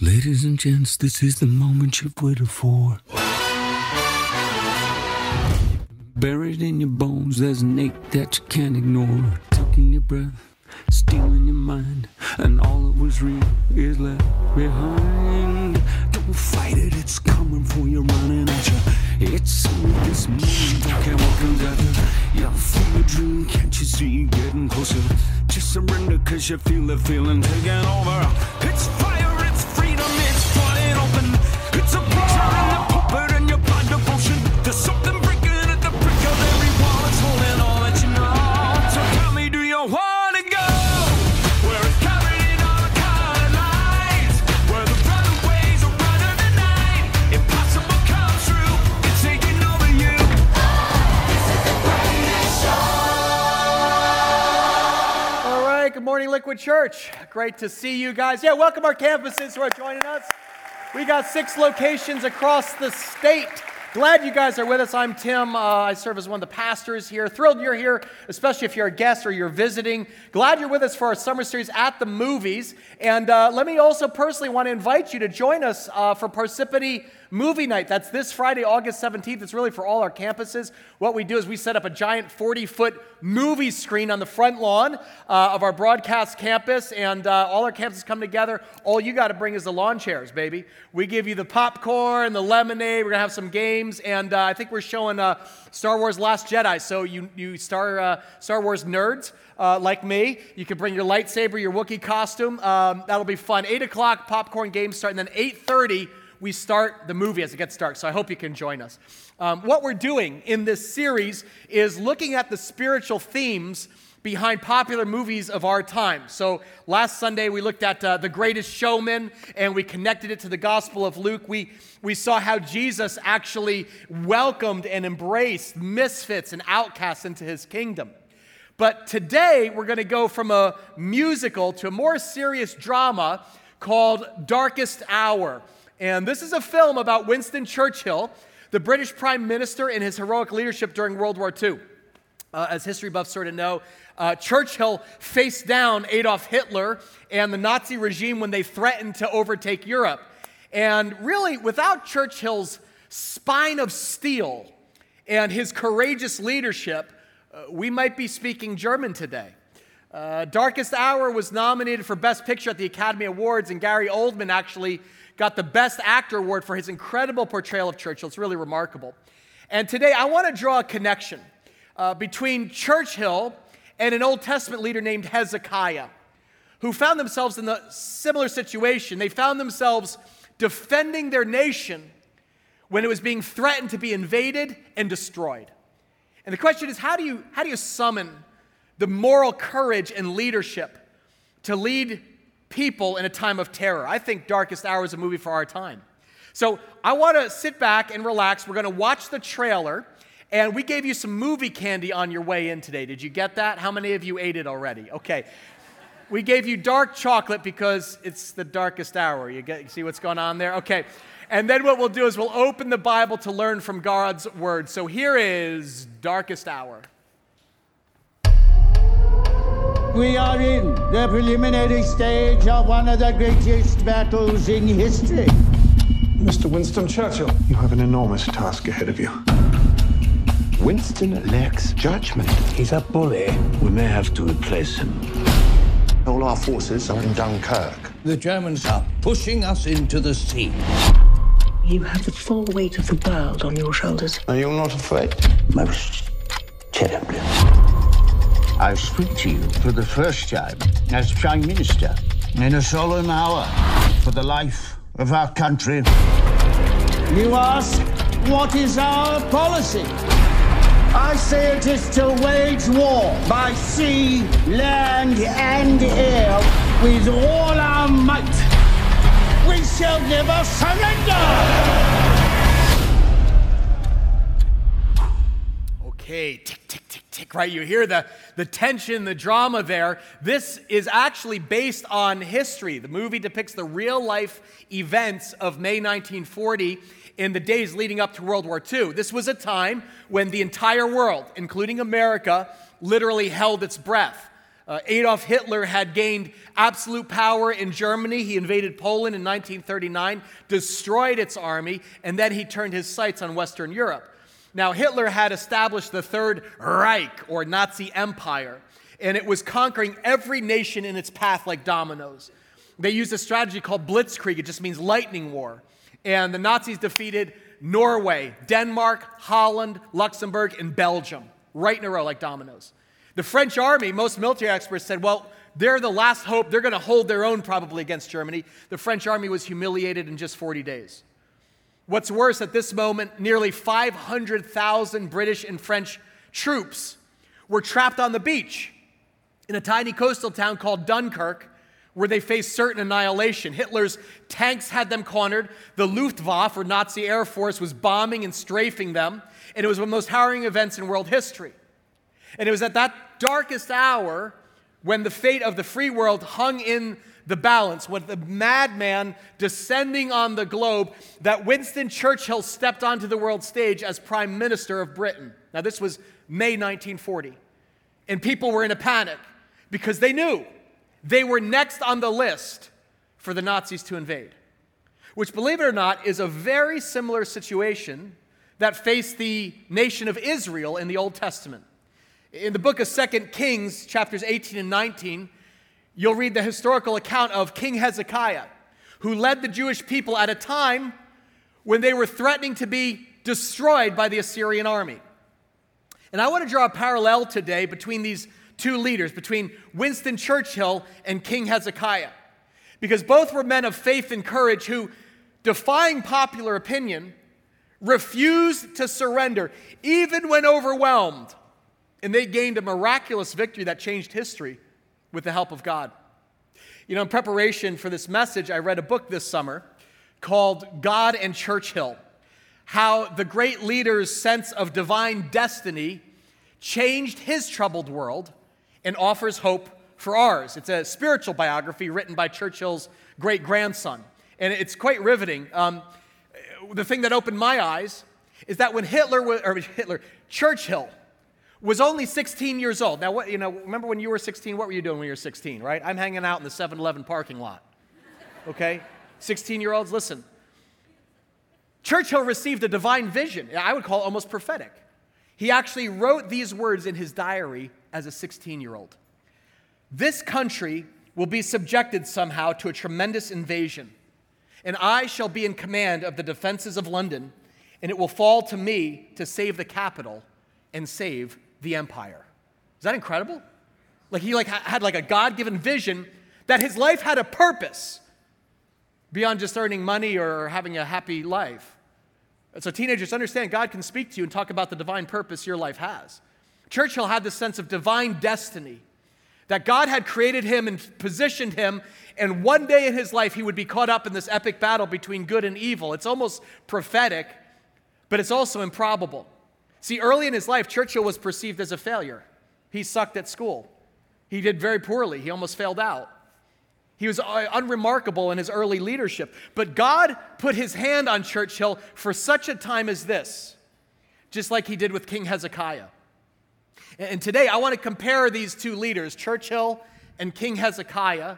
Ladies and gents, this is the moment you've waited for. Buried in your bones, there's an ache that you can't ignore. Taking your breath, stealing your mind, and all that was real is left behind. Don't fight it, it's coming for you, running at you. It's only this moment, don't care what comes after. You're feel a dream, can't you see getting closer? Just surrender, cause you feel the feeling taking over. It's fire, morning, Liquid Church. Great to see you guys. Yeah, welcome our campuses who are joining us. We got six locations across the state. Glad you guys are with us. I'm Tim. Uh, I serve as one of the pastors here. Thrilled you're here, especially if you're a guest or you're visiting. Glad you're with us for our summer series at the movies. And uh, let me also personally want to invite you to join us uh, for Parsippany Movie Night. That's this Friday, August 17th. It's really for all our campuses. What we do is we set up a giant 40 foot movie screen on the front lawn uh, of our broadcast campus, and uh, all our campuses come together. All you got to bring is the lawn chairs, baby. We give you the popcorn, the lemonade. We're going to have some games, and uh, I think we're showing uh, Star Wars Last Jedi. So, you, you Star, uh, Star Wars nerds. Uh, like me, you can bring your lightsaber, your Wookiee costume. Um, that'll be fun. Eight o'clock popcorn games start, and then eight thirty we start the movie as it gets dark. So I hope you can join us. Um, what we're doing in this series is looking at the spiritual themes behind popular movies of our time. So last Sunday we looked at uh, The Greatest Showman and we connected it to the Gospel of Luke. We, we saw how Jesus actually welcomed and embraced misfits and outcasts into his kingdom. But today we're going to go from a musical to a more serious drama called Darkest Hour. And this is a film about Winston Churchill, the British Prime Minister, and his heroic leadership during World War II. Uh, as history buffs sort of know, uh, Churchill faced down Adolf Hitler and the Nazi regime when they threatened to overtake Europe. And really, without Churchill's spine of steel and his courageous leadership, uh, we might be speaking German today. Uh, Darkest Hour was nominated for Best Picture at the Academy Awards, and Gary Oldman actually got the Best Actor Award for his incredible portrayal of Churchill. It's really remarkable. And today I want to draw a connection uh, between Churchill and an Old Testament leader named Hezekiah, who found themselves in a similar situation. They found themselves defending their nation when it was being threatened to be invaded and destroyed. And the question is how do you, how do you summon the moral courage and leadership to lead people in a time of terror. I think Darkest Hour is a movie for our time. So I want to sit back and relax. We're going to watch the trailer. And we gave you some movie candy on your way in today. Did you get that? How many of you ate it already? Okay. We gave you dark chocolate because it's the darkest hour. You, get, you see what's going on there? Okay. And then what we'll do is we'll open the Bible to learn from God's word. So here is Darkest Hour. We are in the preliminary stage of one of the greatest battles in history. Mr. Winston Churchill, you have an enormous task ahead of you. Winston lacks judgment. He's a bully. We may have to replace him. All our forces are in Dunkirk. The Germans are pushing us into the sea. You have the full weight of the world on your shoulders. Are you not afraid? Most terribly. I speak to you for the first time as Prime Minister in a solemn hour for the life of our country. You ask, what is our policy? I say it is to wage war by sea, land, and air with all our might. We shall never surrender! Okay, tick, tick, tick, right? You hear the, the tension, the drama there. This is actually based on history. The movie depicts the real life events of May 1940 in the days leading up to World War II. This was a time when the entire world, including America, literally held its breath. Uh, Adolf Hitler had gained absolute power in Germany. He invaded Poland in 1939, destroyed its army, and then he turned his sights on Western Europe. Now, Hitler had established the Third Reich, or Nazi Empire, and it was conquering every nation in its path like dominoes. They used a strategy called Blitzkrieg, it just means lightning war. And the Nazis defeated Norway, Denmark, Holland, Luxembourg, and Belgium, right in a row like dominoes. The French army, most military experts said, well, they're the last hope. They're going to hold their own probably against Germany. The French army was humiliated in just 40 days. What's worse, at this moment, nearly 500,000 British and French troops were trapped on the beach in a tiny coastal town called Dunkirk, where they faced certain annihilation. Hitler's tanks had them cornered. The Luftwaffe, or Nazi Air Force, was bombing and strafing them. And it was one of the most harrowing events in world history. And it was at that darkest hour when the fate of the free world hung in the balance, with the madman descending on the globe, that Winston Churchill stepped onto the world stage as Prime Minister of Britain. Now, this was May 1940. And people were in a panic because they knew they were next on the list for the Nazis to invade, which, believe it or not, is a very similar situation that faced the nation of Israel in the Old Testament. In the book of Second Kings, chapters 18 and 19, you'll read the historical account of King Hezekiah, who led the Jewish people at a time when they were threatening to be destroyed by the Assyrian army. And I want to draw a parallel today between these two leaders, between Winston Churchill and King Hezekiah, because both were men of faith and courage who, defying popular opinion, refused to surrender, even when overwhelmed and they gained a miraculous victory that changed history with the help of God. You know, in preparation for this message, I read a book this summer called God and Churchill How the Great Leader's Sense of Divine Destiny Changed His Troubled World and Offers Hope for Ours. It's a spiritual biography written by Churchill's great grandson. And it's quite riveting. Um, the thing that opened my eyes is that when Hitler, was, or Hitler, Churchill was only 16 years old. Now, what, you know, remember when you were 16? What were you doing when you were 16, right? I'm hanging out in the 7 Eleven parking lot. Okay? 16 year olds, listen. Churchill received a divine vision, I would call it almost prophetic. He actually wrote these words in his diary as a 16 year old This country will be subjected somehow to a tremendous invasion, and I shall be in command of the defenses of London, and it will fall to me to save the capital and save the empire. Is that incredible? Like he like had like a God-given vision that his life had a purpose beyond just earning money or having a happy life. So teenagers understand God can speak to you and talk about the divine purpose your life has. Churchill had this sense of divine destiny that God had created him and positioned him, and one day in his life he would be caught up in this epic battle between good and evil. It's almost prophetic, but it's also improbable. See, early in his life, Churchill was perceived as a failure. He sucked at school. He did very poorly. He almost failed out. He was uh, unremarkable in his early leadership. But God put his hand on Churchill for such a time as this, just like he did with King Hezekiah. And today I want to compare these two leaders, Churchill and King Hezekiah,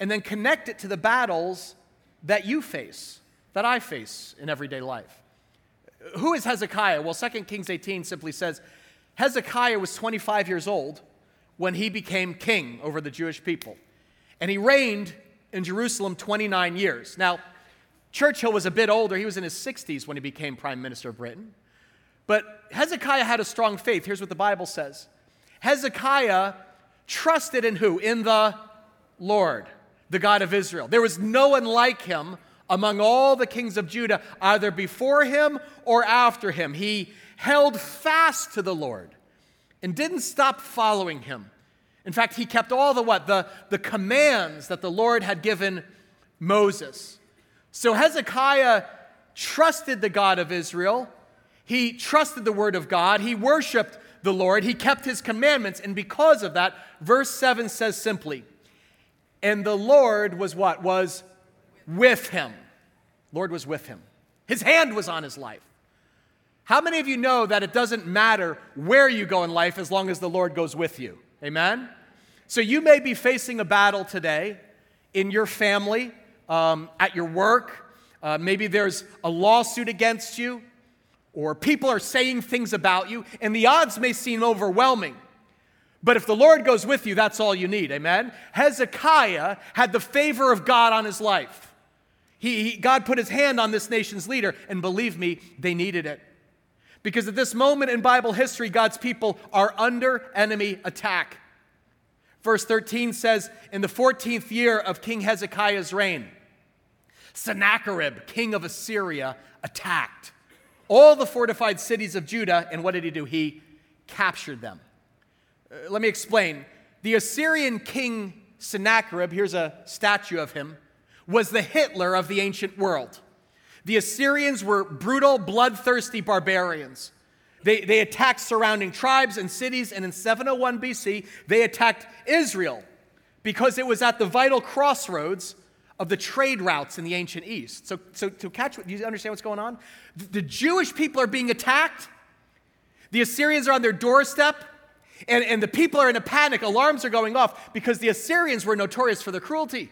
and then connect it to the battles that you face, that I face in everyday life. Who is Hezekiah? Well, 2 Kings 18 simply says Hezekiah was 25 years old when he became king over the Jewish people. And he reigned in Jerusalem 29 years. Now, Churchill was a bit older. He was in his 60s when he became prime minister of Britain. But Hezekiah had a strong faith. Here's what the Bible says Hezekiah trusted in who? In the Lord, the God of Israel. There was no one like him among all the kings of Judah, either before him or after him. He held fast to the Lord and didn't stop following him. In fact, he kept all the what? The, the commands that the Lord had given Moses. So Hezekiah trusted the God of Israel. He trusted the word of God. He worshiped the Lord. He kept his commandments. And because of that, verse 7 says simply, and the Lord was what? Was with him. Lord was with him. His hand was on his life. How many of you know that it doesn't matter where you go in life as long as the Lord goes with you? Amen? So you may be facing a battle today in your family, um, at your work. Uh, maybe there's a lawsuit against you, or people are saying things about you, and the odds may seem overwhelming. But if the Lord goes with you, that's all you need. Amen? Hezekiah had the favor of God on his life. He, he, God put his hand on this nation's leader, and believe me, they needed it. Because at this moment in Bible history, God's people are under enemy attack. Verse 13 says, In the 14th year of King Hezekiah's reign, Sennacherib, king of Assyria, attacked all the fortified cities of Judah, and what did he do? He captured them. Uh, let me explain. The Assyrian king Sennacherib, here's a statue of him, was the Hitler of the ancient world. The Assyrians were brutal, bloodthirsty barbarians. They, they attacked surrounding tribes and cities, and in 701 BC, they attacked Israel because it was at the vital crossroads of the trade routes in the ancient East. So, so to catch, do you understand what's going on? The Jewish people are being attacked. The Assyrians are on their doorstep. And, and the people are in a panic. Alarms are going off because the Assyrians were notorious for their cruelty.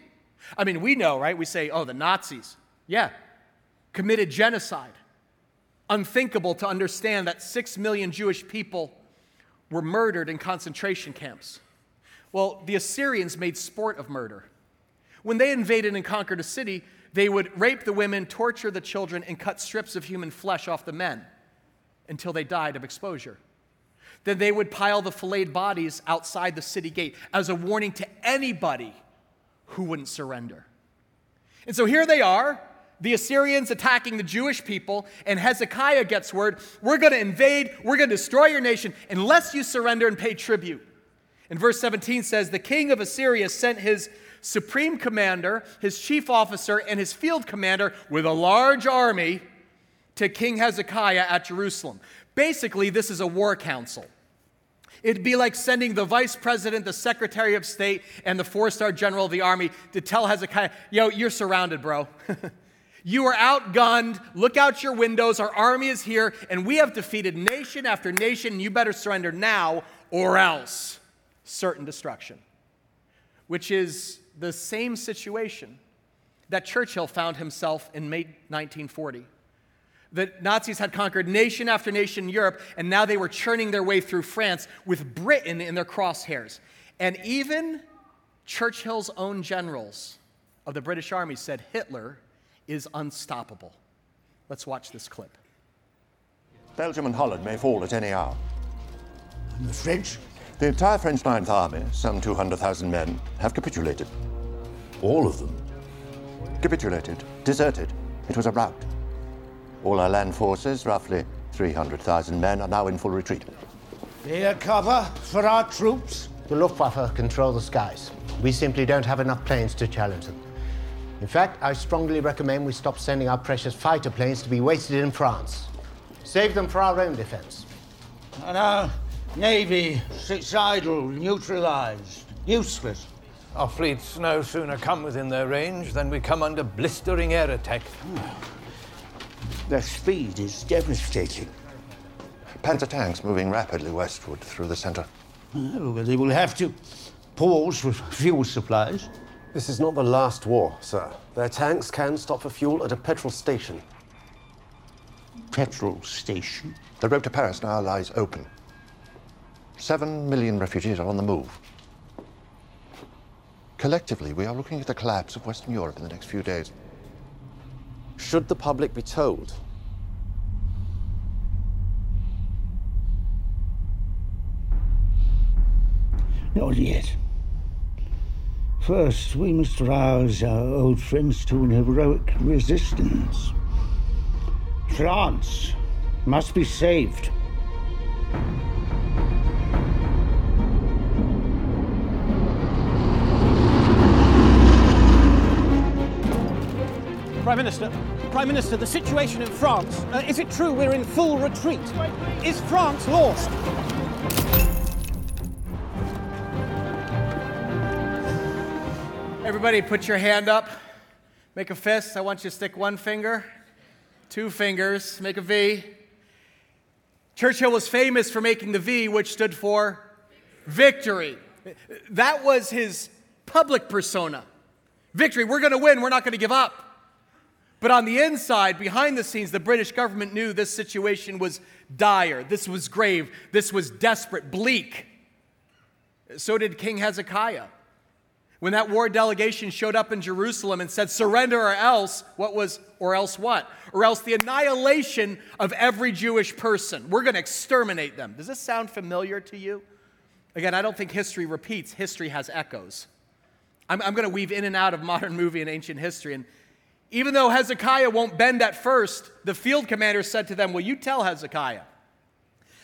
I mean, we know, right? We say, oh, the Nazis. Yeah, committed genocide. Unthinkable to understand that six million Jewish people were murdered in concentration camps. Well, the Assyrians made sport of murder. When they invaded and conquered a city, they would rape the women, torture the children, and cut strips of human flesh off the men until they died of exposure. Then they would pile the filleted bodies outside the city gate as a warning to anybody who wouldn't surrender. And so here they are, the Assyrians attacking the Jewish people, and Hezekiah gets word we're going to invade, we're going to destroy your nation unless you surrender and pay tribute. And verse 17 says, The king of Assyria sent his supreme commander, his chief officer, and his field commander with a large army to King Hezekiah at Jerusalem. Basically, this is a war council. It'd be like sending the vice president, the secretary of state, and the four star general of the army to tell Hezekiah, yo, you're surrounded, bro. you are outgunned. Look out your windows. Our army is here, and we have defeated nation after nation. You better surrender now, or else certain destruction, which is the same situation that Churchill found himself in May 1940. The Nazis had conquered nation after nation in Europe, and now they were churning their way through France with Britain in their crosshairs. And even Churchill's own generals of the British Army said Hitler is unstoppable. Let's watch this clip. Belgium and Holland may fall at any hour. And the French? The entire French Ninth Army, some 200,000 men, have capitulated. All of them. Capitulated, deserted. It was a rout. All our land forces, roughly 300,000 men, are now in full retreat. Air cover for our troops? The Luftwaffe control the skies. We simply don't have enough planes to challenge them. In fact, I strongly recommend we stop sending our precious fighter planes to be wasted in France. Save them for our own defense. And our Navy sits idle, neutralized, useless. Our fleets no sooner come within their range than we come under blistering air attack. Hmm. Their speed is devastating. Panzer tanks moving rapidly westward through the center. Oh, well, they will have to pause for fuel supplies. This is not the last war, sir. Their tanks can stop for fuel at a petrol station. Petrol station? The road to Paris now lies open. Seven million refugees are on the move. Collectively, we are looking at the collapse of Western Europe in the next few days. Should the public be told? Not yet. First, we must rouse our old friends to an heroic resistance. France must be saved. Prime Minister, Prime Minister, the situation in France, uh, is it true we're in full retreat? Is France lost? Everybody, put your hand up. Make a fist. I want you to stick one finger, two fingers, make a V. Churchill was famous for making the V, which stood for victory. That was his public persona. Victory, we're going to win, we're not going to give up. But on the inside, behind the scenes, the British government knew this situation was dire, this was grave, this was desperate, bleak. So did King Hezekiah. When that war delegation showed up in Jerusalem and said, surrender or else, what was, or else what? Or else the annihilation of every Jewish person. We're going to exterminate them. Does this sound familiar to you? Again, I don't think history repeats, history has echoes. I'm, I'm going to weave in and out of modern movie and ancient history. And even though Hezekiah won't bend at first, the field commander said to them, Will you tell Hezekiah?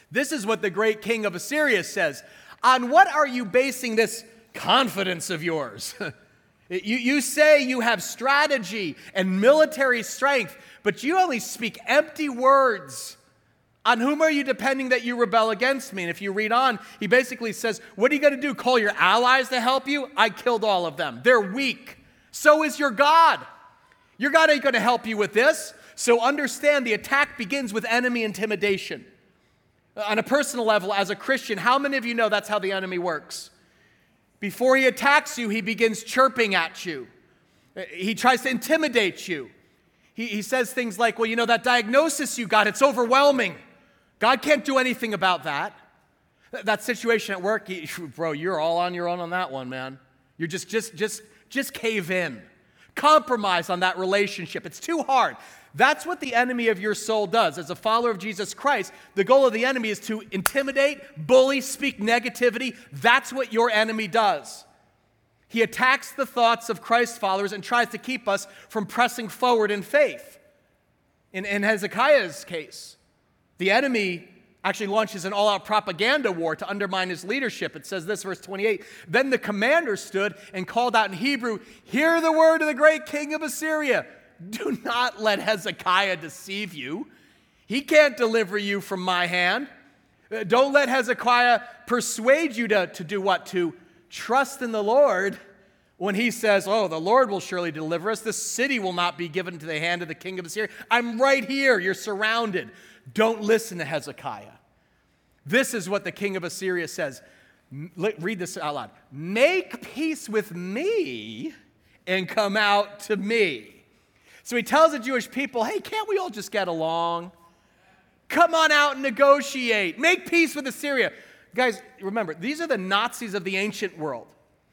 This is what the great king of Assyria says. On what are you basing this confidence of yours? you, you say you have strategy and military strength, but you only speak empty words. On whom are you depending that you rebel against me? And if you read on, he basically says, What are you going to do? Call your allies to help you? I killed all of them. They're weak. So is your God. Your God ain't going to help you with this. So understand the attack begins with enemy intimidation. On a personal level, as a Christian, how many of you know that's how the enemy works? Before he attacks you, he begins chirping at you. He tries to intimidate you. He, he says things like, Well, you know, that diagnosis you got, it's overwhelming. God can't do anything about that. That situation at work, bro, you're all on your own on that one, man. You're just, just, just, just cave in. Compromise on that relationship. It's too hard. That's what the enemy of your soul does. As a follower of Jesus Christ, the goal of the enemy is to intimidate, bully, speak negativity. That's what your enemy does. He attacks the thoughts of Christ followers and tries to keep us from pressing forward in faith. In, in Hezekiah's case, the enemy actually launches an all out propaganda war to undermine his leadership. It says this, verse 28 Then the commander stood and called out in Hebrew, Hear the word of the great king of Assyria. Do not let Hezekiah deceive you. He can't deliver you from my hand. Don't let Hezekiah persuade you to, to do what? To trust in the Lord when he says, Oh, the Lord will surely deliver us. This city will not be given to the hand of the king of Assyria. I'm right here. You're surrounded. Don't listen to Hezekiah. This is what the king of Assyria says. Read this out loud. Make peace with me and come out to me. So he tells the Jewish people, hey, can't we all just get along? Come on out and negotiate. Make peace with Assyria. Guys, remember, these are the Nazis of the ancient world.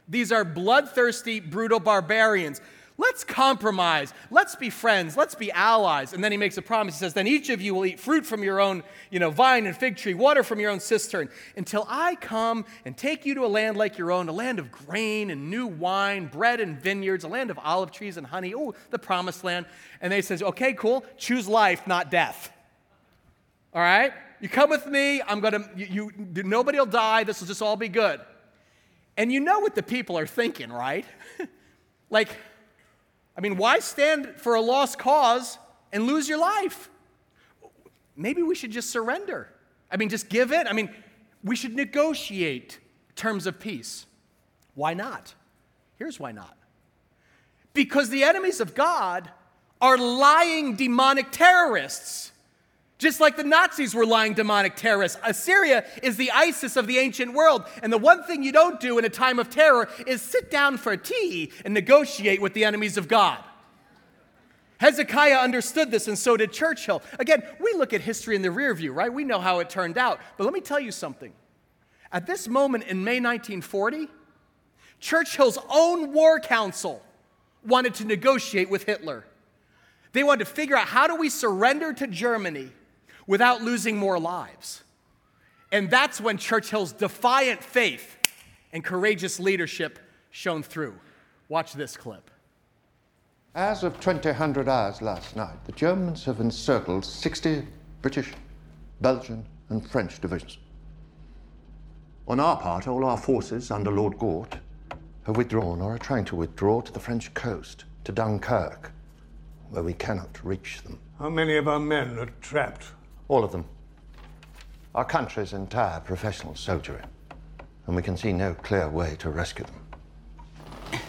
These are bloodthirsty, brutal barbarians. Let's compromise. Let's be friends. Let's be allies. And then he makes a promise. He says, Then each of you will eat fruit from your own you know, vine and fig tree, water from your own cistern, until I come and take you to a land like your own, a land of grain and new wine, bread and vineyards, a land of olive trees and honey. Oh, the promised land. And they says, Okay, cool. Choose life, not death. All right? You come with me. I'm going to, you, you, nobody will die. This will just all be good. And you know what the people are thinking, right? like, I mean, why stand for a lost cause and lose your life? Maybe we should just surrender. I mean, just give in. I mean, we should negotiate terms of peace. Why not? Here's why not. Because the enemies of God are lying demonic terrorists. Just like the Nazis were lying demonic terrorists. Assyria is the ISIS of the ancient world. And the one thing you don't do in a time of terror is sit down for tea and negotiate with the enemies of God. Hezekiah understood this, and so did Churchill. Again, we look at history in the rear view, right? We know how it turned out. But let me tell you something. At this moment in May 1940, Churchill's own war council wanted to negotiate with Hitler. They wanted to figure out how do we surrender to Germany without losing more lives. And that's when Churchill's defiant faith and courageous leadership shone through. Watch this clip. As of 2000 hours last night, the Germans have encircled 60 British, Belgian, and French divisions. On our part, all our forces under Lord Gort have withdrawn or are trying to withdraw to the French coast, to Dunkirk, where we cannot reach them. How many of our men are trapped? All of them. Our country's entire professional soldiery, and we can see no clear way to rescue them.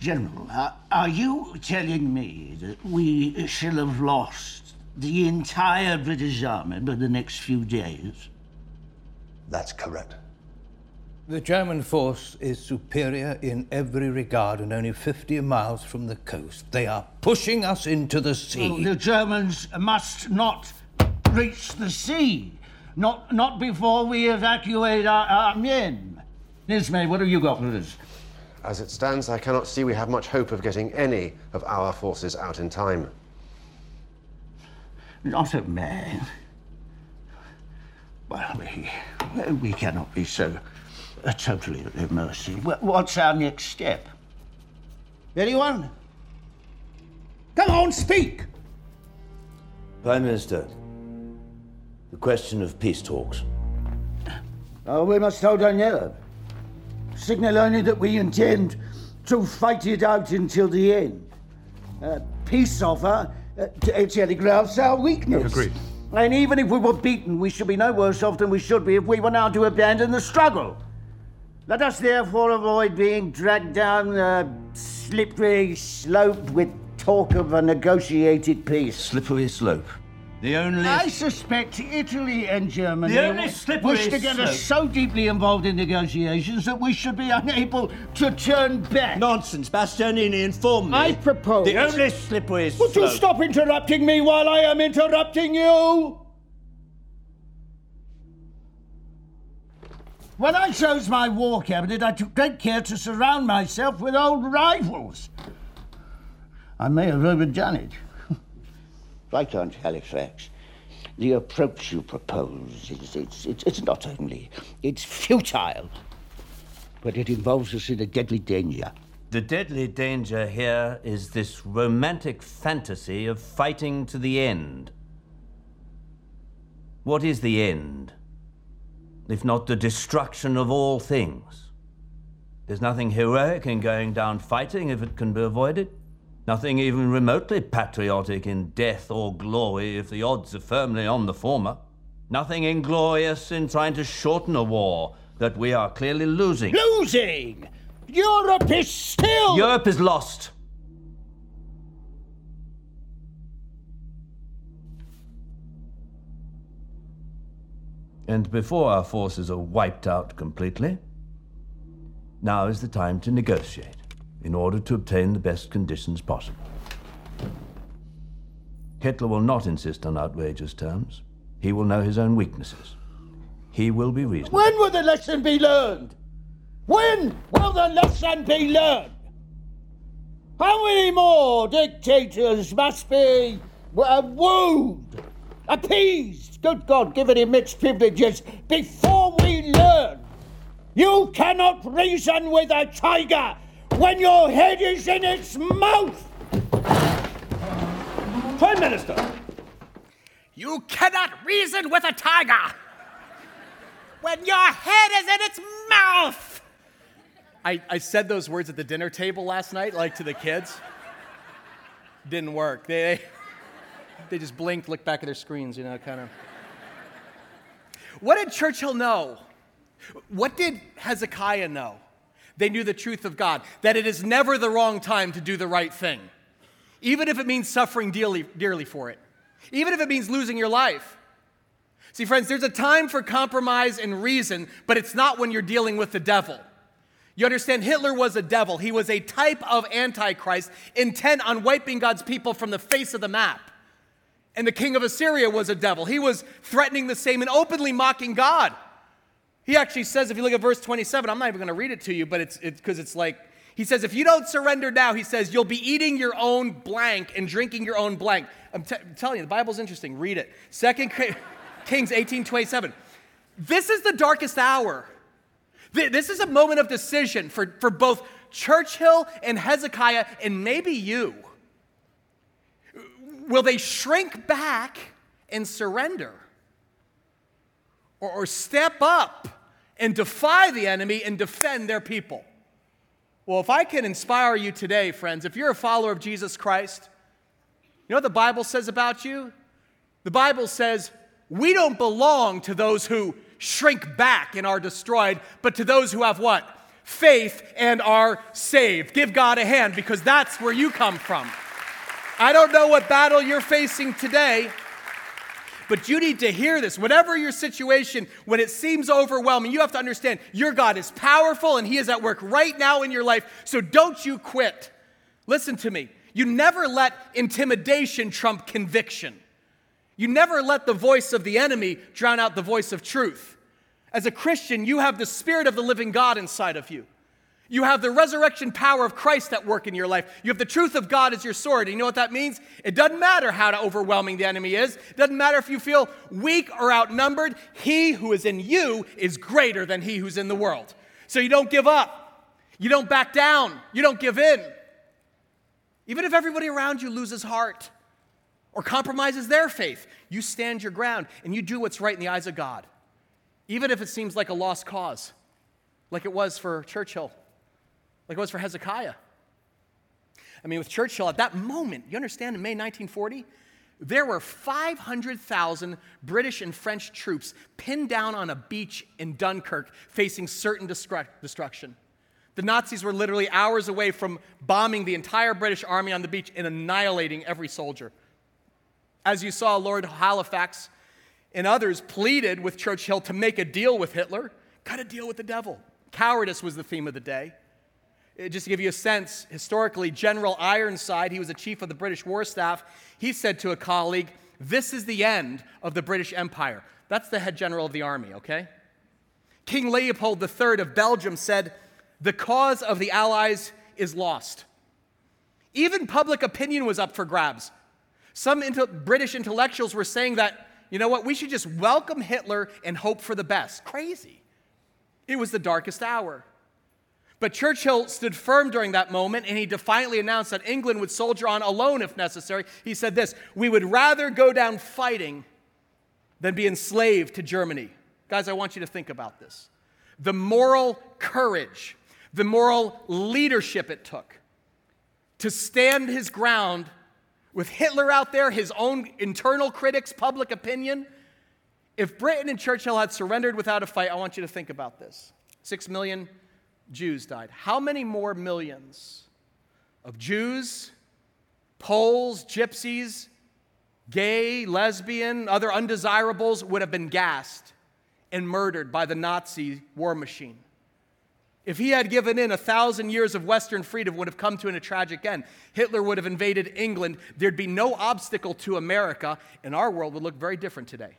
General, uh, are you telling me that we shall have lost the entire British army by the next few days? That's correct. The German force is superior in every regard and only 50 miles from the coast. They are pushing us into the sea. Well, the Germans must not reach the sea. Not, not before we evacuate our, our men. Ismay, what have you got for us? As it stands, I cannot see we have much hope of getting any of our forces out in time. Not a man. Well, we, we cannot be so uh, totally at their mercy. What's our next step? Anyone? Come on, speak! Prime Minister, the question of peace talks. Oh, we must hold our nerve. Signal only that we intend to fight it out until the end. Uh, peace offer uh, t- telegraphs our weakness. Agreed. And even if we were beaten, we should be no worse off than we should be if we were now to abandon the struggle. Let us therefore avoid being dragged down a slippery slope with talk of a negotiated peace. Slippery slope. The only. I suspect Italy and Germany The only slippery wish to get us so deeply involved in negotiations that we should be unable to turn back. Nonsense. Bastianini informed me. I propose. The only slippery slope. Would you stop interrupting me while I am interrupting you? When I chose my war cabinet, I took great care to surround myself with old rivals. I may have overdone it. Viscount Halifax, the approach you propose is it's, it's, it's not only it's futile, but it involves us in a deadly danger. The deadly danger here is this romantic fantasy of fighting to the end. What is the end? If not the destruction of all things? There's nothing heroic in going down fighting if it can be avoided. Nothing even remotely patriotic in death or glory if the odds are firmly on the former. Nothing inglorious in trying to shorten a war that we are clearly losing. Losing! Europe is still. Europe is lost. And before our forces are wiped out completely, now is the time to negotiate in order to obtain the best conditions possible. Hitler will not insist on outrageous terms. He will know his own weaknesses. He will be reasonable. When will the lesson be learned? When will the lesson be learned? How many more dictators must be uh, wooed, appeased, good God, given immense privileges before we learn? You cannot reason with a tiger when your head is in its mouth! Prime Minister! You cannot reason with a tiger when your head is in its mouth. I, I said those words at the dinner table last night, like to the kids. Didn't work. They, they just blinked, looked back at their screens, you know, kind of. What did Churchill know? What did Hezekiah know? They knew the truth of God, that it is never the wrong time to do the right thing, even if it means suffering dearly, dearly for it, even if it means losing your life. See, friends, there's a time for compromise and reason, but it's not when you're dealing with the devil. You understand, Hitler was a devil. He was a type of Antichrist intent on wiping God's people from the face of the map. And the king of Assyria was a devil. He was threatening the same and openly mocking God. He actually says, if you look at verse 27, I'm not even going to read it to you, but it's because it's, it's like, he says, if you don't surrender now, he says, you'll be eating your own blank and drinking your own blank. I'm, t- I'm telling you, the Bible's interesting. Read it. Second Kings 18 27. This is the darkest hour. This is a moment of decision for, for both Churchill and Hezekiah, and maybe you. Will they shrink back and surrender? Or, or step up and defy the enemy and defend their people? Well, if I can inspire you today, friends, if you're a follower of Jesus Christ, you know what the Bible says about you? The Bible says, we don't belong to those who shrink back and are destroyed, but to those who have what? Faith and are saved. Give God a hand because that's where you come from. I don't know what battle you're facing today, But you need to hear this. Whatever your situation, when it seems overwhelming, you have to understand your God is powerful and He is at work right now in your life. So don't you quit. Listen to me. You never let intimidation trump conviction. You never let the voice of the enemy drown out the voice of truth. As a Christian, you have the Spirit of the living God inside of you. You have the resurrection power of Christ at work in your life. You have the truth of God as your sword. And you know what that means? It doesn't matter how overwhelming the enemy is. It doesn't matter if you feel weak or outnumbered. He who is in you is greater than he who's in the world. So you don't give up. You don't back down. You don't give in. Even if everybody around you loses heart or compromises their faith, you stand your ground and you do what's right in the eyes of God. Even if it seems like a lost cause, like it was for Churchill like it was for Hezekiah. I mean, with Churchill, at that moment, you understand, in May 1940, there were 500,000 British and French troops pinned down on a beach in Dunkirk facing certain destruction. The Nazis were literally hours away from bombing the entire British army on the beach and annihilating every soldier. As you saw, Lord Halifax and others pleaded with Churchill to make a deal with Hitler, cut a deal with the devil. Cowardice was the theme of the day. Uh, just to give you a sense, historically, General Ironside, he was a chief of the British War Staff, he said to a colleague, This is the end of the British Empire. That's the head general of the army, okay? King Leopold III of Belgium said, The cause of the Allies is lost. Even public opinion was up for grabs. Some British intellectuals were saying that, you know what, we should just welcome Hitler and hope for the best. Crazy. It was the darkest hour. But Churchill stood firm during that moment and he defiantly announced that England would soldier on alone if necessary. He said this We would rather go down fighting than be enslaved to Germany. Guys, I want you to think about this. The moral courage, the moral leadership it took to stand his ground with Hitler out there, his own internal critics, public opinion. If Britain and Churchill had surrendered without a fight, I want you to think about this. Six million Jews died. How many more millions of Jews, Poles, Gypsies, gay, lesbian, other undesirables would have been gassed and murdered by the Nazi war machine? If he had given in, a thousand years of Western freedom would have come to a tragic end. Hitler would have invaded England. There'd be no obstacle to America, and our world would look very different today.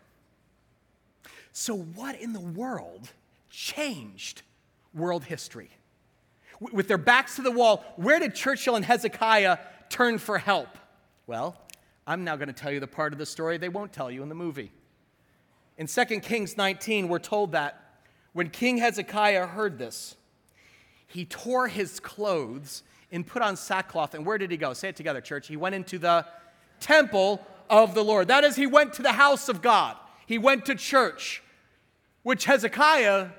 So, what in the world changed world history. With their backs to the wall, where did Churchill and Hezekiah turn for help? Well, I'm now going to tell you the part of the story they won't tell you in the movie. In 2 Kings 19, we're told that when King Hezekiah heard this, he tore his clothes and put on sackcloth. And where did he go? Say it together, church. He went into the temple of the Lord. That is, he went to the house of God. He went to church, which Hezekiah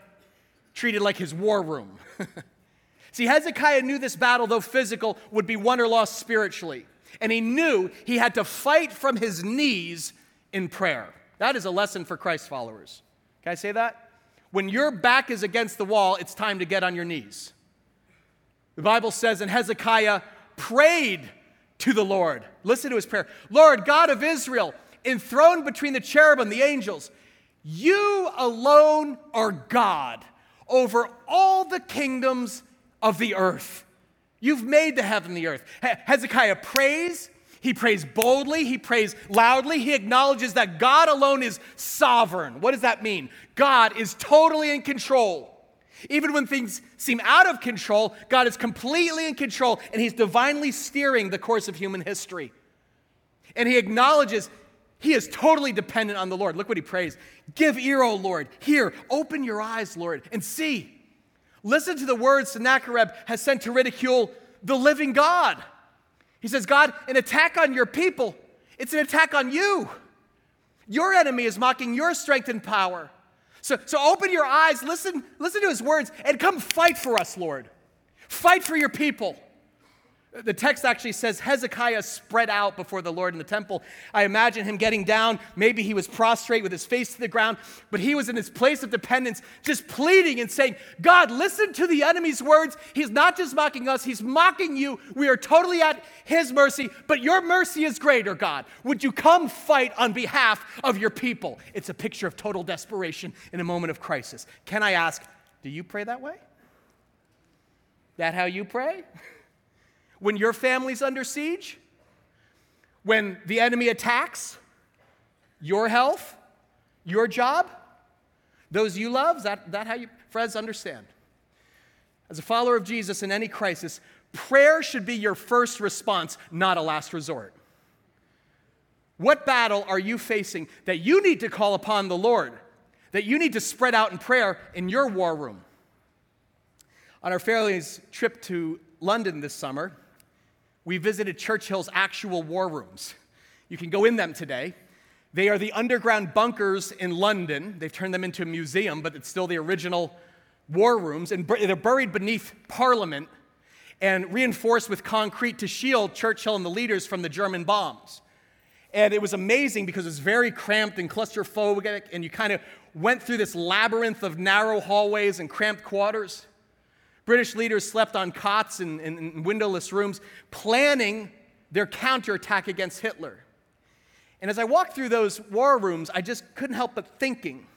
treated like his war room. See, Hezekiah knew this battle, though physical, would be won or lost spiritually. And he knew he had to fight from his knees in prayer. That is a lesson for Christ followers. Can I say that? When your back is against the wall, it's time to get on your knees. The Bible says, and Hezekiah prayed to the Lord. Listen to his prayer Lord, God of Israel, enthroned between the cherubim, the angels, you alone are God over all the kingdoms of the earth. You've made the heaven and the earth. Hezekiah prays. He prays boldly. He prays loudly. He acknowledges that God alone is sovereign. What does that mean? God is totally in control. Even when things seem out of control, God is completely in control and He's divinely steering the course of human history. And He acknowledges he is totally dependent on the Lord. Look what he prays Give ear, O Lord. Hear, open your eyes, Lord, and see. Listen to the words Sennacherib has sent to ridicule the living God. He says, God, an attack on your people, it's an attack on you. Your enemy is mocking your strength and power. So, so open your eyes, listen, listen to his words, and come fight for us, Lord. Fight for your people. The text actually says Hezekiah spread out before the Lord in the temple. I imagine him getting down. Maybe he was prostrate with his face to the ground, but he was in his place of dependence, just pleading and saying, God, listen to the enemy's words. He's not just mocking us, he's mocking you. We are totally at his mercy, but your mercy is greater, God. Would you come fight on behalf of your people? It's a picture of total desperation in a moment of crisis. Can I ask, do you pray that way? That how you pray? when your family's under siege, when the enemy attacks your health, your job, those you love, that, that how you, friends, understand? As a follower of Jesus in any crisis, prayer should be your first response, not a last resort. What battle are you facing that you need to call upon the Lord, that you need to spread out in prayer in your war room? On our family's trip to London this summer, we visited Churchill's actual war rooms. You can go in them today. They are the underground bunkers in London. They've turned them into a museum, but it's still the original war rooms. And they're buried beneath Parliament and reinforced with concrete to shield Churchill and the leaders from the German bombs. And it was amazing because it was very cramped and claustrophobic, and you kind of went through this labyrinth of narrow hallways and cramped quarters. British leaders slept on cots in, in, in windowless rooms, planning their counterattack against Hitler. And as I walked through those war rooms, I just couldn't help but thinking.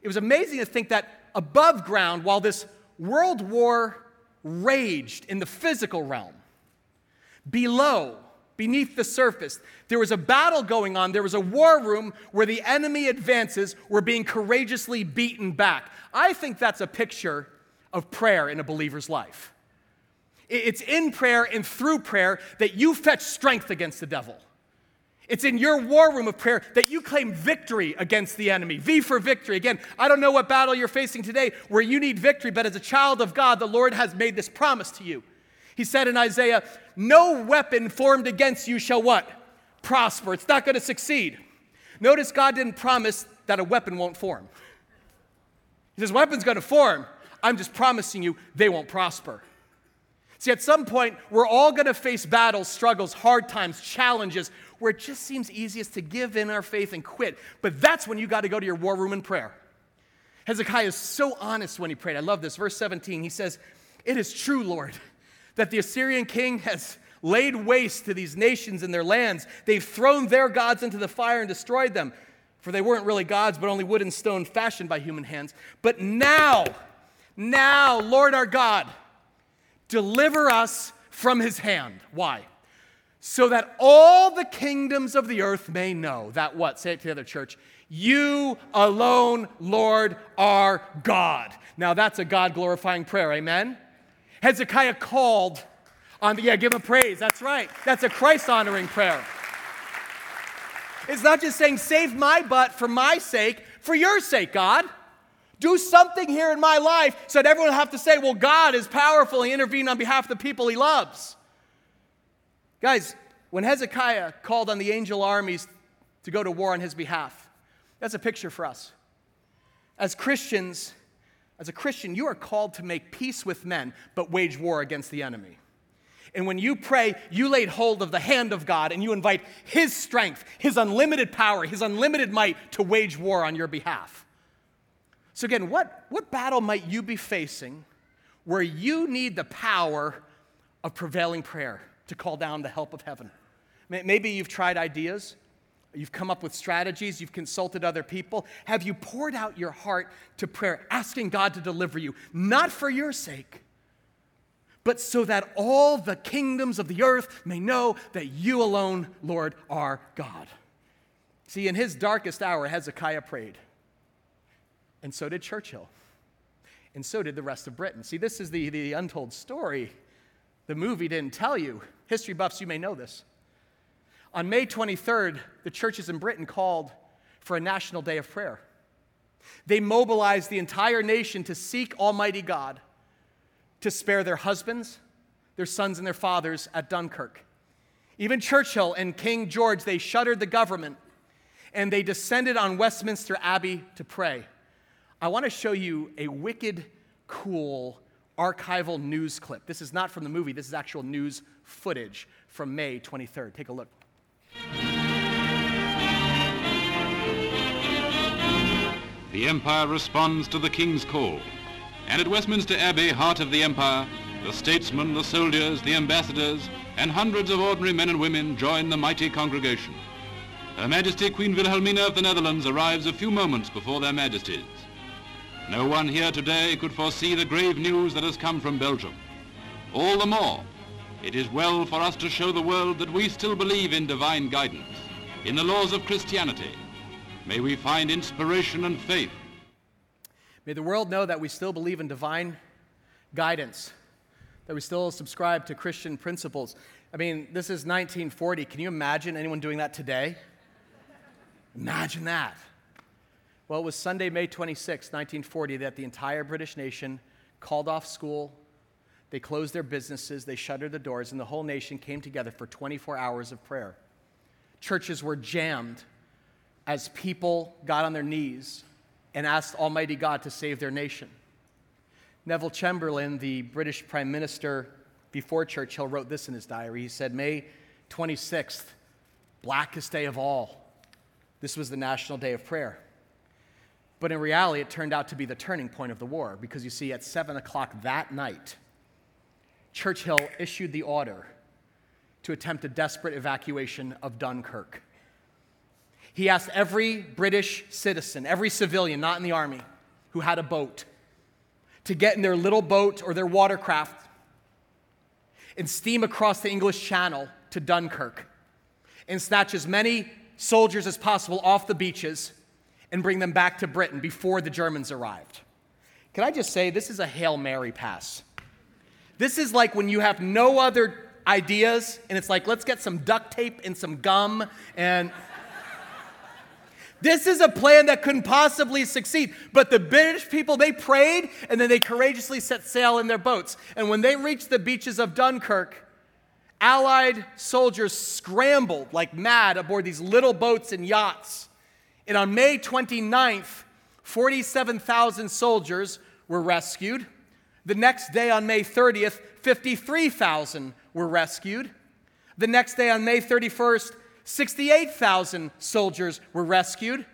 It was amazing to think that above ground, while this world war raged in the physical realm, below, beneath the surface, there was a battle going on. There was a war room where the enemy advances were being courageously beaten back. I think that's a picture of prayer in a believer's life. It's in prayer and through prayer that you fetch strength against the devil. It's in your war room of prayer that you claim victory against the enemy. V for victory. Again, I don't know what battle you're facing today where you need victory, but as a child of God, the Lord has made this promise to you. He said in Isaiah, No weapon formed against you shall what? Prosper. It's not going to succeed. Notice God didn't promise that a weapon won't form. He says, Weapon's going to form. I'm just promising you they won't prosper. See, at some point, we're all going to face battles, struggles, hard times, challenges, where it just seems easiest to give in our faith and quit. But that's when you got to go to your war room in prayer. Hezekiah is so honest when he prayed. I love this. Verse 17, he says, It is true, Lord, that the Assyrian king has laid waste to these nations and their lands. They've thrown their gods into the fire and destroyed them, for they weren't really gods, but only wood and stone fashioned by human hands. But now, now, Lord our God, deliver us from his hand. Why? So that all the kingdoms of the earth may know that what? Say it to the other church. You alone, Lord, are God. Now that's a God glorifying prayer, amen? Hezekiah called on the, yeah, give him praise. That's right. That's a Christ honoring prayer. It's not just saying, save my butt for my sake, for your sake, God. Do something here in my life so that everyone will have to say, well, God is powerful. He intervened on behalf of the people he loves. Guys, when Hezekiah called on the angel armies to go to war on his behalf, that's a picture for us. As Christians, as a Christian, you are called to make peace with men, but wage war against the enemy. And when you pray, you laid hold of the hand of God and you invite His strength, His unlimited power, His unlimited might to wage war on your behalf. So, again, what, what battle might you be facing where you need the power of prevailing prayer to call down the help of heaven? Maybe you've tried ideas, you've come up with strategies, you've consulted other people. Have you poured out your heart to prayer, asking God to deliver you, not for your sake, but so that all the kingdoms of the earth may know that you alone, Lord, are God? See, in his darkest hour, Hezekiah prayed. And so did Churchill. And so did the rest of Britain. See, this is the, the untold story the movie didn't tell you. History buffs, you may know this. On May 23rd, the churches in Britain called for a national day of prayer. They mobilized the entire nation to seek Almighty God to spare their husbands, their sons, and their fathers at Dunkirk. Even Churchill and King George, they shuttered the government and they descended on Westminster Abbey to pray. I want to show you a wicked, cool archival news clip. This is not from the movie, this is actual news footage from May 23rd. Take a look. The Empire responds to the King's call. And at Westminster Abbey, heart of the Empire, the statesmen, the soldiers, the ambassadors, and hundreds of ordinary men and women join the mighty congregation. Her Majesty Queen Wilhelmina of the Netherlands arrives a few moments before their Majesties. No one here today could foresee the grave news that has come from Belgium. All the more, it is well for us to show the world that we still believe in divine guidance, in the laws of Christianity. May we find inspiration and faith. May the world know that we still believe in divine guidance, that we still subscribe to Christian principles. I mean, this is 1940. Can you imagine anyone doing that today? Imagine that. Well, it was Sunday, May 26, 1940, that the entire British nation called off school, they closed their businesses, they shuttered the doors, and the whole nation came together for 24 hours of prayer. Churches were jammed as people got on their knees and asked Almighty God to save their nation. Neville Chamberlain, the British Prime Minister before Churchill, wrote this in his diary. He said, May 26th, blackest day of all. This was the National Day of Prayer. But in reality, it turned out to be the turning point of the war because you see, at 7 o'clock that night, Churchill issued the order to attempt a desperate evacuation of Dunkirk. He asked every British citizen, every civilian, not in the army, who had a boat, to get in their little boat or their watercraft and steam across the English Channel to Dunkirk and snatch as many soldiers as possible off the beaches and bring them back to Britain before the Germans arrived. Can I just say, this is a Hail Mary pass. This is like when you have no other ideas, and it's like, let's get some duct tape and some gum, and this is a plan that couldn't possibly succeed. But the British people, they prayed, and then they courageously set sail in their boats. And when they reached the beaches of Dunkirk, Allied soldiers scrambled like mad aboard these little boats and yachts and on May 29th, 47,000 soldiers were rescued. The next day, on May 30th, 53,000 were rescued. The next day, on May 31st, 68,000 soldiers were rescued.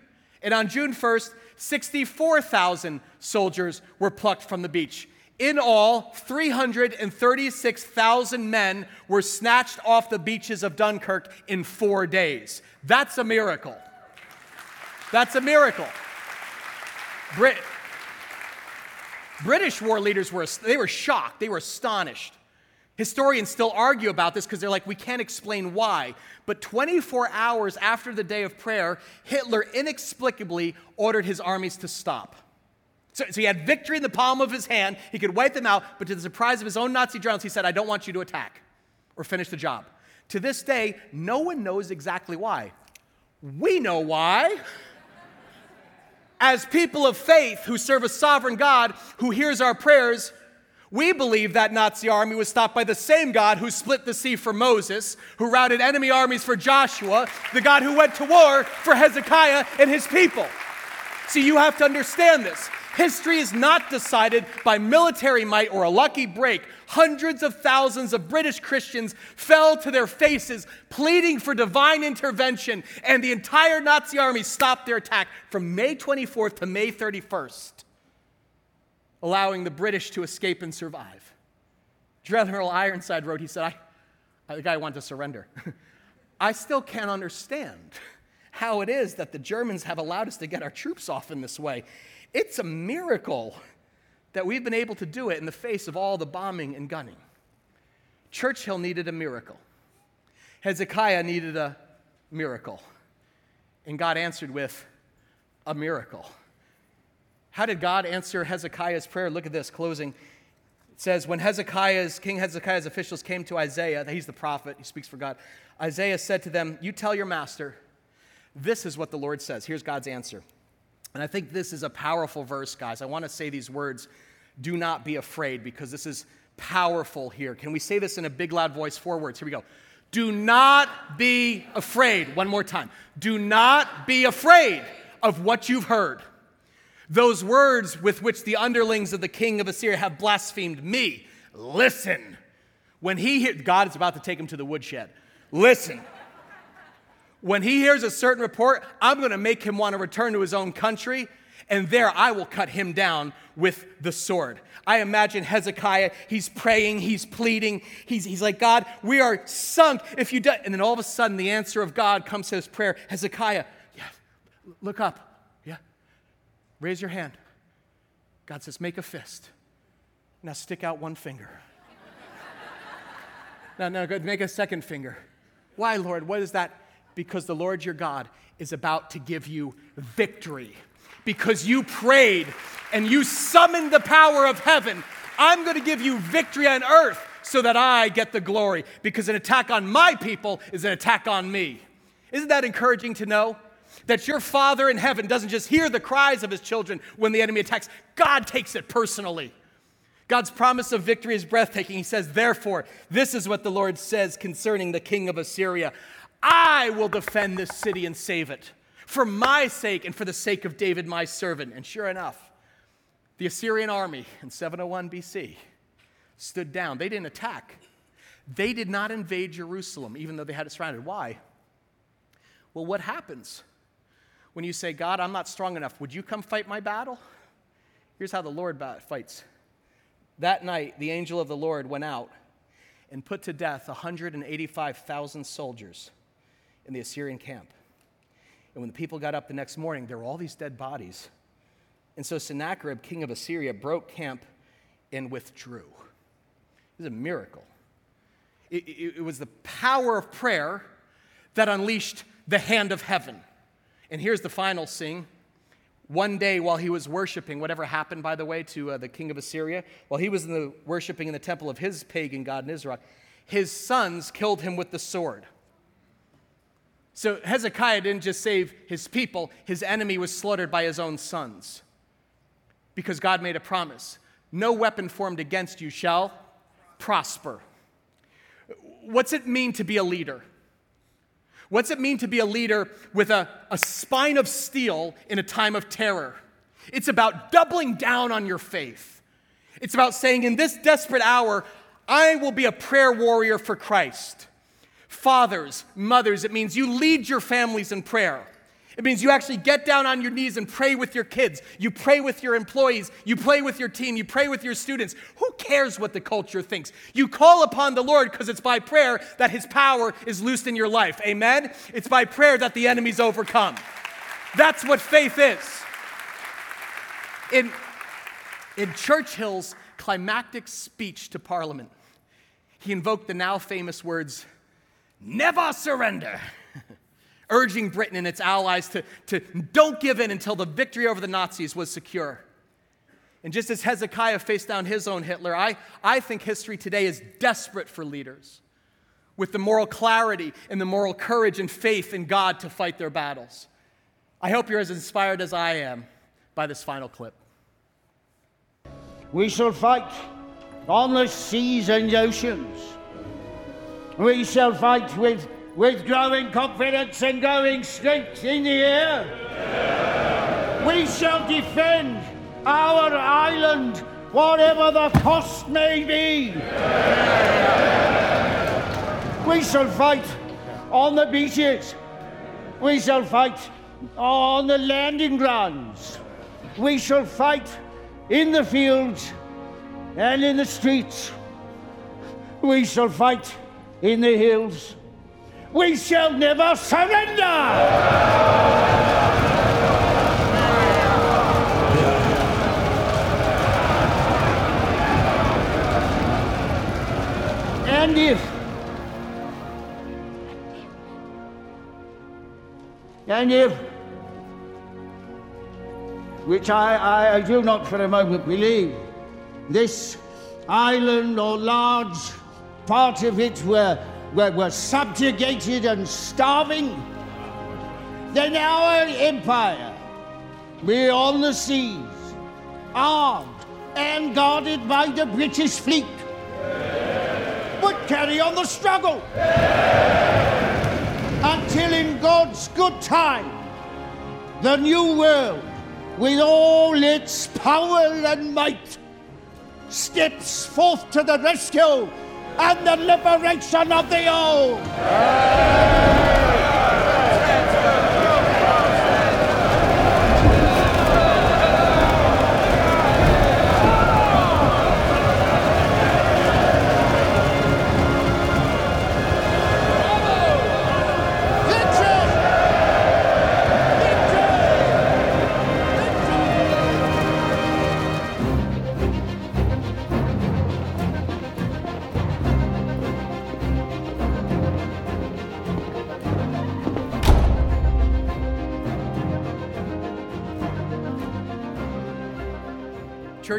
And on June 1st, 64,000 soldiers were plucked from the beach. In all, 336,000 men were snatched off the beaches of Dunkirk in four days. That's a miracle. That's a miracle. Brit- British war leaders were, they were shocked, they were astonished. Historians still argue about this because they're like, we can't explain why. But 24 hours after the day of prayer, Hitler inexplicably ordered his armies to stop. So, so, he had victory in the palm of his hand. He could wipe them out, but to the surprise of his own Nazi generals, he said, I don't want you to attack or finish the job. To this day, no one knows exactly why. We know why as people of faith who serve a sovereign God who hears our prayers, we believe that Nazi army was stopped by the same God who split the sea for Moses, who routed enemy armies for Joshua, the God who went to war for Hezekiah and his people. See, you have to understand this. History is not decided by military might or a lucky break. Hundreds of thousands of British Christians fell to their faces, pleading for divine intervention, and the entire Nazi army stopped their attack from May 24th to May 31st, allowing the British to escape and survive. General Ironside wrote, he said, I, the guy wanted to surrender. I still can't understand how it is that the Germans have allowed us to get our troops off in this way. It's a miracle that we've been able to do it in the face of all the bombing and gunning. Churchill needed a miracle. Hezekiah needed a miracle. And God answered with a miracle. How did God answer Hezekiah's prayer? Look at this, closing. It says, When Hezekiah's, King Hezekiah's officials came to Isaiah, he's the prophet, he speaks for God. Isaiah said to them, You tell your master, this is what the Lord says. Here's God's answer. And I think this is a powerful verse, guys. I want to say these words do not be afraid because this is powerful here. Can we say this in a big, loud voice? Four words. Here we go. Do not be afraid. One more time. Do not be afraid of what you've heard. those words with which the underlings of the king of Assyria have blasphemed me. Listen. When he hears, God is about to take him to the woodshed. Listen. When he hears a certain report, I'm going to make him want to return to his own country, and there I will cut him down with the sword. I imagine Hezekiah, he's praying, he's pleading, he's, he's like, God, we are sunk if you do. And then all of a sudden, the answer of God comes to his prayer Hezekiah, yeah, look up, yeah, raise your hand. God says, make a fist. Now stick out one finger. now, now, make a second finger. Why, Lord? What is that? Because the Lord your God is about to give you victory. Because you prayed and you summoned the power of heaven, I'm going to give you victory on earth so that I get the glory. Because an attack on my people is an attack on me. Isn't that encouraging to know? That your Father in heaven doesn't just hear the cries of his children when the enemy attacks, God takes it personally. God's promise of victory is breathtaking. He says, Therefore, this is what the Lord says concerning the king of Assyria I will defend this city and save it for my sake and for the sake of David, my servant. And sure enough, the Assyrian army in 701 BC stood down. They didn't attack, they did not invade Jerusalem, even though they had it surrounded. Why? Well, what happens when you say, God, I'm not strong enough? Would you come fight my battle? Here's how the Lord fights. That night, the angel of the Lord went out and put to death 185,000 soldiers in the Assyrian camp. And when the people got up the next morning, there were all these dead bodies. And so Sennacherib, king of Assyria, broke camp and withdrew. It was a miracle. It, it, it, was the power of prayer that unleashed the hand of heaven. And here's the final scene. One day while he was worshiping, whatever happened, by the way, to uh, the king of Assyria, while he was in the, worshiping in the temple of his pagan god Nisroch, his sons killed him with the sword. So Hezekiah didn't just save his people, his enemy was slaughtered by his own sons. Because God made a promise no weapon formed against you shall prosper. What's it mean to be a leader? What's it mean to be a leader with a, a spine of steel in a time of terror? It's about doubling down on your faith. It's about saying, in this desperate hour, I will be a prayer warrior for Christ. Fathers, mothers, it means you lead your families in prayer. It means you actually get down on your knees and pray with your kids. You pray with your employees. You pray with your team. You pray with your students. Who cares what the culture thinks? You call upon the Lord because it's by prayer that His power is loosed in your life. Amen? It's by prayer that the enemy's overcome. That's what faith is. In, in Churchill's climactic speech to Parliament, he invoked the now famous words never surrender, urging Britain and its allies to, to don't give in until the victory over the Nazis was secure. And just as Hezekiah faced down his own Hitler, I, I think history today is desperate for leaders with the moral clarity and the moral courage and faith in God to fight their battles. I hope you're as inspired as I am by this final clip. We shall fight on the seas and oceans we shall fight with, with growing confidence and growing strength in the air. Yeah. We shall defend our island, whatever the cost may be. Yeah. We shall fight on the beaches. We shall fight on the landing grounds. We shall fight in the fields and in the streets. We shall fight in the hills. We shall never surrender! And if and if which I, I, I do not for a moment believe this island or large part of it were, were, were subjugated and starving, then our empire, on the seas, armed and guarded by the British fleet, would carry on the struggle. Until in God's good time, the new world with all its power and might, steps forth to the rescue and the liberation of the old.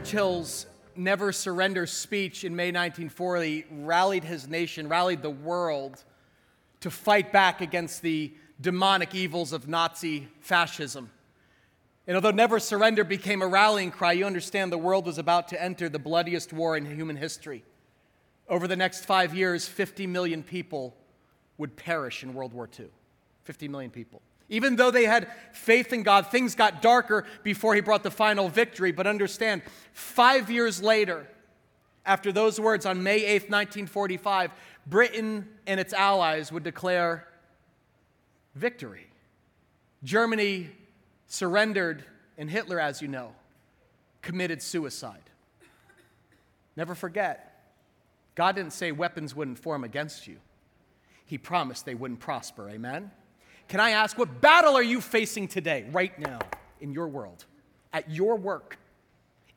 Churchill's never surrender speech in May 1940 rallied his nation, rallied the world to fight back against the demonic evils of Nazi fascism. And although never surrender became a rallying cry, you understand the world was about to enter the bloodiest war in human history. Over the next five years, 50 million people would perish in World War II. 50 million people. Even though they had faith in God, things got darker before he brought the final victory. But understand, five years later, after those words on May 8th, 1945, Britain and its allies would declare victory. Germany surrendered, and Hitler, as you know, committed suicide. Never forget, God didn't say weapons wouldn't form against you, He promised they wouldn't prosper. Amen? Can I ask, what battle are you facing today, right now, in your world, at your work,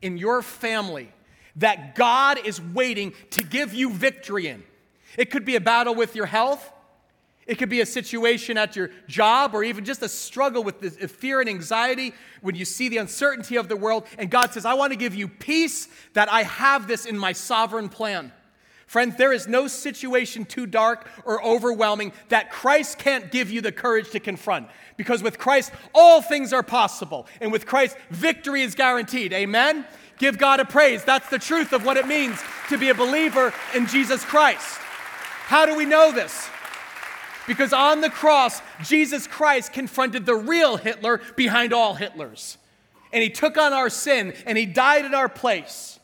in your family, that God is waiting to give you victory in? It could be a battle with your health. It could be a situation at your job or even just a struggle with the fear and anxiety when you see the uncertainty of the world. And God says, I want to give you peace that I have this in my sovereign plan. Friends, there is no situation too dark or overwhelming that Christ can't give you the courage to confront. Because with Christ, all things are possible. And with Christ, victory is guaranteed. Amen? Give God a praise. That's the truth of what it means to be a believer in Jesus Christ. How do we know this? Because on the cross, Jesus Christ confronted the real Hitler behind all Hitlers. And he took on our sin and he died in our place.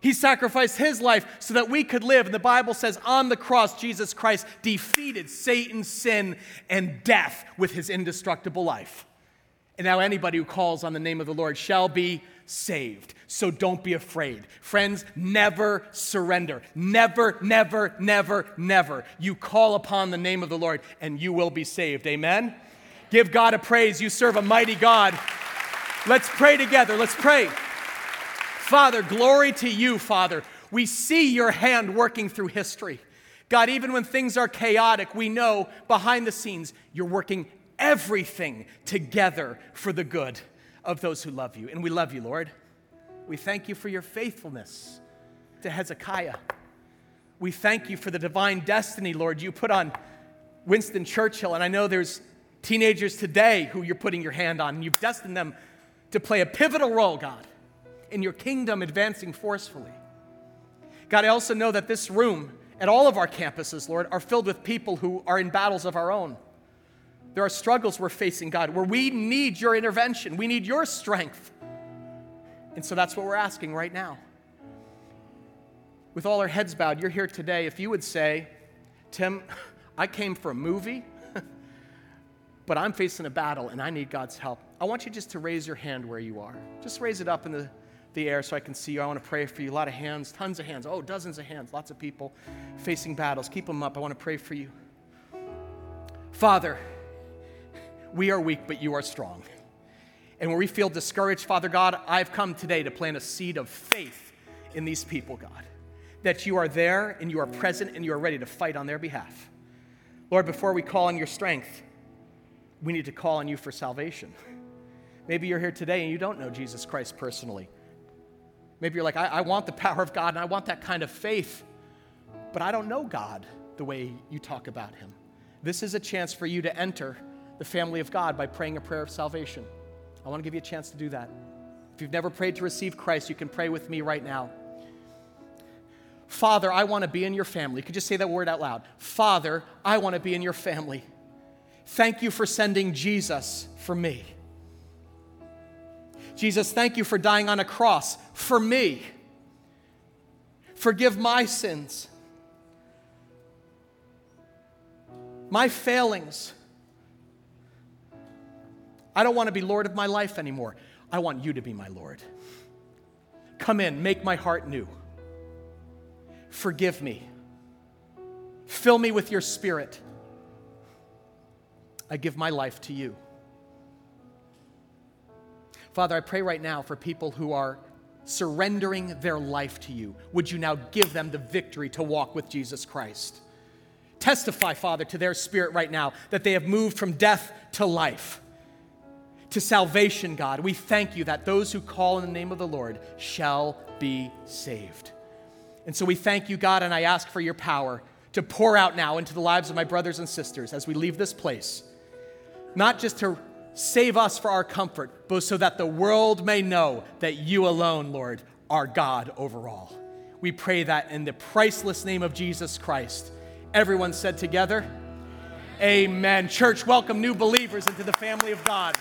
He sacrificed his life so that we could live. And the Bible says on the cross, Jesus Christ defeated Satan's sin and death with his indestructible life. And now anybody who calls on the name of the Lord shall be saved. So don't be afraid. Friends, never surrender. Never, never, never, never. You call upon the name of the Lord and you will be saved. Amen? Give God a praise. You serve a mighty God. Let's pray together. Let's pray. Father, glory to you, Father. We see your hand working through history. God, even when things are chaotic, we know behind the scenes you're working everything together for the good of those who love you. And we love you, Lord. We thank you for your faithfulness to Hezekiah. We thank you for the divine destiny, Lord, you put on Winston Churchill. And I know there's teenagers today who you're putting your hand on, and you've destined them to play a pivotal role, God in your kingdom advancing forcefully. God, I also know that this room and all of our campuses, Lord, are filled with people who are in battles of our own. There are struggles we're facing, God, where we need your intervention, we need your strength. And so that's what we're asking right now. With all our heads bowed, you're here today. If you would say, Tim, I came for a movie, but I'm facing a battle and I need God's help. I want you just to raise your hand where you are. Just raise it up in the the air so I can see you. I want to pray for you. A lot of hands, tons of hands. Oh, dozens of hands, lots of people facing battles. Keep them up. I want to pray for you. Father, we are weak, but you are strong. And when we feel discouraged, Father God, I've come today to plant a seed of faith in these people, God, that you are there and you are present and you are ready to fight on their behalf. Lord, before we call on your strength, we need to call on you for salvation. Maybe you're here today and you don't know Jesus Christ personally. Maybe you're like, I, I want the power of God and I want that kind of faith, but I don't know God the way you talk about him. This is a chance for you to enter the family of God by praying a prayer of salvation. I want to give you a chance to do that. If you've never prayed to receive Christ, you can pray with me right now. Father, I want to be in your family. You could just say that word out loud. Father, I want to be in your family. Thank you for sending Jesus for me. Jesus, thank you for dying on a cross for me. Forgive my sins, my failings. I don't want to be Lord of my life anymore. I want you to be my Lord. Come in, make my heart new. Forgive me. Fill me with your spirit. I give my life to you. Father, I pray right now for people who are surrendering their life to you. Would you now give them the victory to walk with Jesus Christ? Testify, Father, to their spirit right now that they have moved from death to life, to salvation, God. We thank you that those who call in the name of the Lord shall be saved. And so we thank you, God, and I ask for your power to pour out now into the lives of my brothers and sisters as we leave this place. Not just to save us for our comfort, but so that the world may know that you alone, Lord, are God over all. We pray that in the priceless name of Jesus Christ. Everyone said together, Amen. Church, welcome new believers into the family of God.